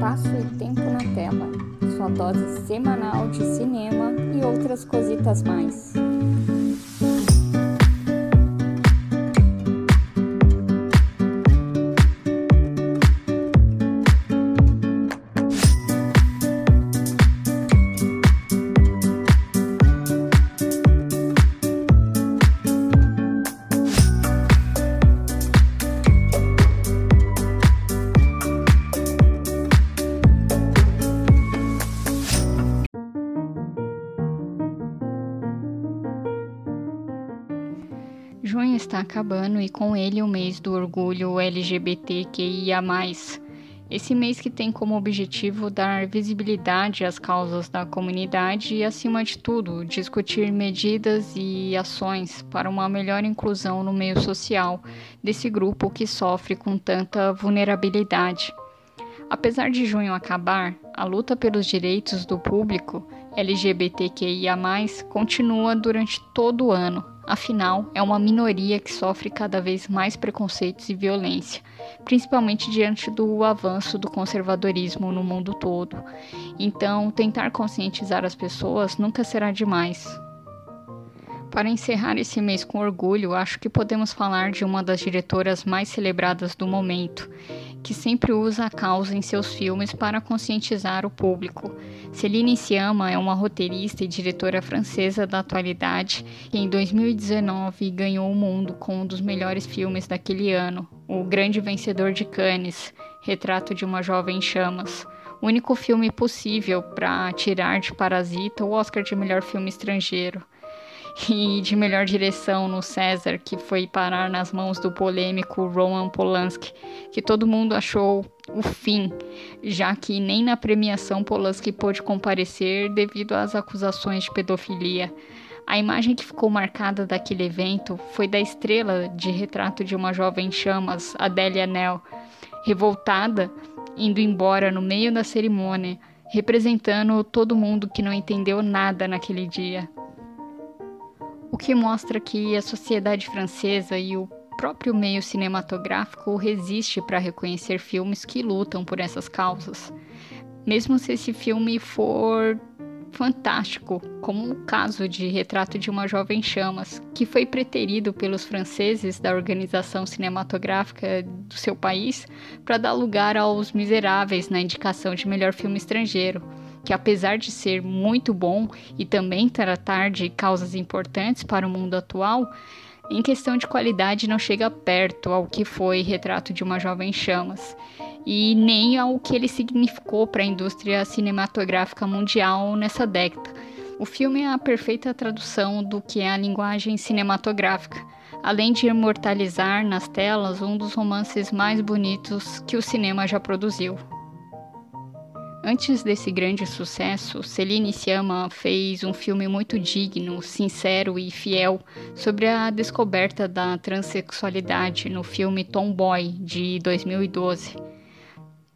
Espaço e Tempo na Tela, sua dose semanal de cinema e outras cositas mais. Junho está acabando e com ele o mês do orgulho LGBTQIA. Esse mês que tem como objetivo dar visibilidade às causas da comunidade e, acima de tudo, discutir medidas e ações para uma melhor inclusão no meio social desse grupo que sofre com tanta vulnerabilidade. Apesar de junho acabar, a luta pelos direitos do público LGBTQIA, continua durante todo o ano Afinal, é uma minoria que sofre cada vez mais preconceitos e violência, principalmente diante do avanço do conservadorismo no mundo todo. Então, tentar conscientizar as pessoas nunca será demais. Para encerrar esse mês com orgulho, acho que podemos falar de uma das diretoras mais celebradas do momento, que sempre usa a causa em seus filmes para conscientizar o público. Céline Sciamma é uma roteirista e diretora francesa da atualidade que em 2019 ganhou o mundo com um dos melhores filmes daquele ano, o grande vencedor de Cannes, Retrato de uma Jovem em Chamas. O único filme possível para tirar de Parasita o Oscar de melhor filme estrangeiro e de melhor direção no César, que foi parar nas mãos do polêmico Roman Polanski, que todo mundo achou o fim, já que nem na premiação Polanski pôde comparecer devido às acusações de pedofilia. A imagem que ficou marcada daquele evento foi da estrela de retrato de uma jovem chamas, Adélia Nell, revoltada, indo embora no meio da cerimônia, representando todo mundo que não entendeu nada naquele dia que mostra que a sociedade francesa e o próprio meio cinematográfico resiste para reconhecer filmes que lutam por essas causas. Mesmo se esse filme for fantástico, como o caso de Retrato de uma Jovem Chamas, que foi preterido pelos franceses da organização cinematográfica do seu país para dar lugar aos Miseráveis na indicação de melhor filme estrangeiro que apesar de ser muito bom e também tratar de causas importantes para o mundo atual, em questão de qualidade não chega perto ao que foi Retrato de uma Jovem Chamas e nem ao que ele significou para a indústria cinematográfica mundial nessa década. O filme é a perfeita tradução do que é a linguagem cinematográfica, além de imortalizar nas telas um dos romances mais bonitos que o cinema já produziu. Antes desse grande sucesso, Celine Sciamma fez um filme muito digno, sincero e fiel sobre a descoberta da transexualidade no filme Tomboy de 2012.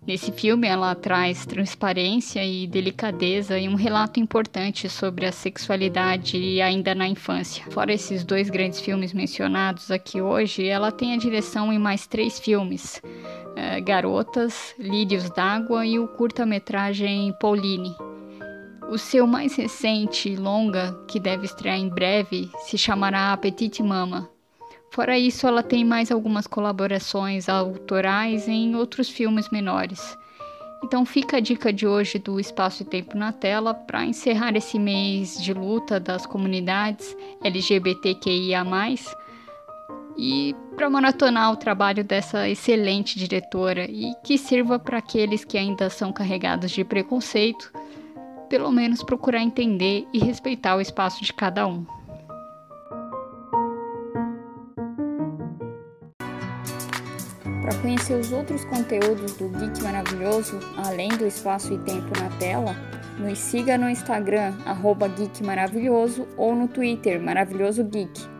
Nesse filme, ela traz transparência e delicadeza e um relato importante sobre a sexualidade ainda na infância. Fora esses dois grandes filmes mencionados aqui hoje, ela tem a direção em mais três filmes: é, Garotas, Lírios d'Água e o curta-metragem Pauline. O seu mais recente longa, que deve estrear em breve, se chamará Petite Mama. Fora isso, ela tem mais algumas colaborações autorais em outros filmes menores. Então fica a dica de hoje do Espaço e Tempo na Tela para encerrar esse mês de luta das comunidades LGBTQIA+, e para maratonar o trabalho dessa excelente diretora e que sirva para aqueles que ainda são carregados de preconceito, pelo menos procurar entender e respeitar o espaço de cada um. Para conhecer os outros conteúdos do Geek Maravilhoso, além do espaço e tempo na tela, nos siga no Instagram, arroba Geek Maravilhoso, ou no Twitter, Maravilhoso Geek.